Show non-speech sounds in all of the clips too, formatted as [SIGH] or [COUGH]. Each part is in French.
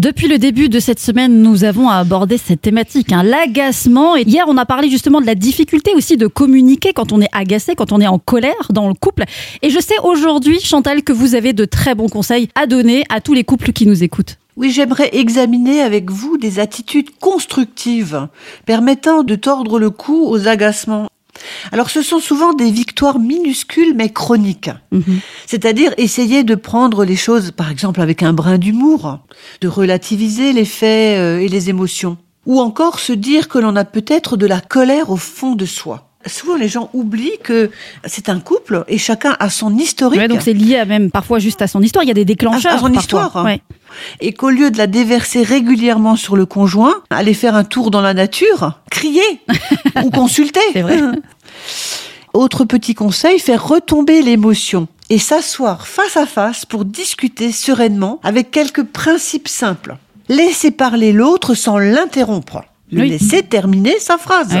Depuis le début de cette semaine, nous avons abordé cette thématique, hein, l'agacement. Et hier, on a parlé justement de la difficulté aussi de communiquer quand on est agacé, quand on est en colère dans le couple. Et je sais aujourd'hui, Chantal, que vous avez de très bons conseils à donner à tous les couples qui nous écoutent. Oui, j'aimerais examiner avec vous des attitudes constructives permettant de tordre le cou aux agacements. Alors ce sont souvent des victoires minuscules mais chroniques. Mhm. C'est-à-dire essayer de prendre les choses, par exemple avec un brin d'humour, de relativiser les faits euh, et les émotions. Ou encore se dire que l'on a peut-être de la colère au fond de soi. Souvent les gens oublient que c'est un couple et chacun a son historique. Ouais, donc c'est lié à même parfois juste à son histoire. Il y a des déclencheurs. À- son parfois. histoire, hein. Ouais. Et qu'au lieu de la déverser régulièrement sur le conjoint, aller faire un tour dans la nature, crier [LAUGHS] ou consulter. C'est vrai. [LAUGHS] Autre petit conseil, faire retomber l'émotion et s'asseoir face à face pour discuter sereinement avec quelques principes simples. Laisser parler l'autre sans l'interrompre. Le Oui. laisser terminer sa phrase.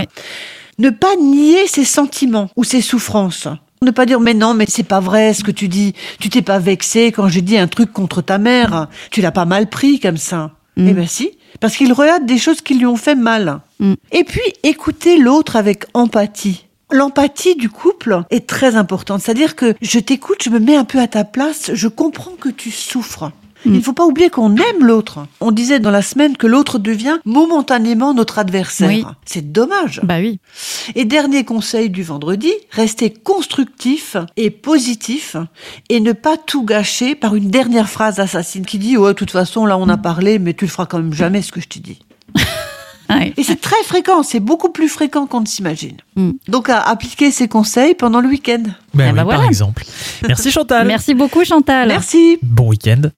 Ne pas nier ses sentiments ou ses souffrances. Ne pas dire mais non mais c'est pas vrai ce que tu dis. Tu t'es pas vexé quand j'ai dit un truc contre ta mère. Tu l'as pas mal pris comme ça. Mm. Eh ben si, parce qu'il relate des choses qui lui ont fait mal. Mm. Et puis écouter l'autre avec empathie. L'empathie du couple est très importante. C'est-à-dire que je t'écoute, je me mets un peu à ta place, je comprends que tu souffres. Mm. Il ne faut pas oublier qu'on aime l'autre. On disait dans la semaine que l'autre devient momentanément notre adversaire. Oui. C'est dommage. Bah oui. Et dernier conseil du vendredi, rester constructif et positif et ne pas tout gâcher par une dernière phrase assassine qui dit ouais de toute façon là on a parlé mais tu le feras quand même jamais ce que je t'ai dit. Ouais. Et c'est très fréquent, c'est beaucoup plus fréquent qu'on ne s'imagine. Mm. Donc à appliquer ces conseils pendant le week-end. Ben oui, ben par voilà. exemple. Merci Chantal. Merci beaucoup, Chantal. Merci. Bon week-end.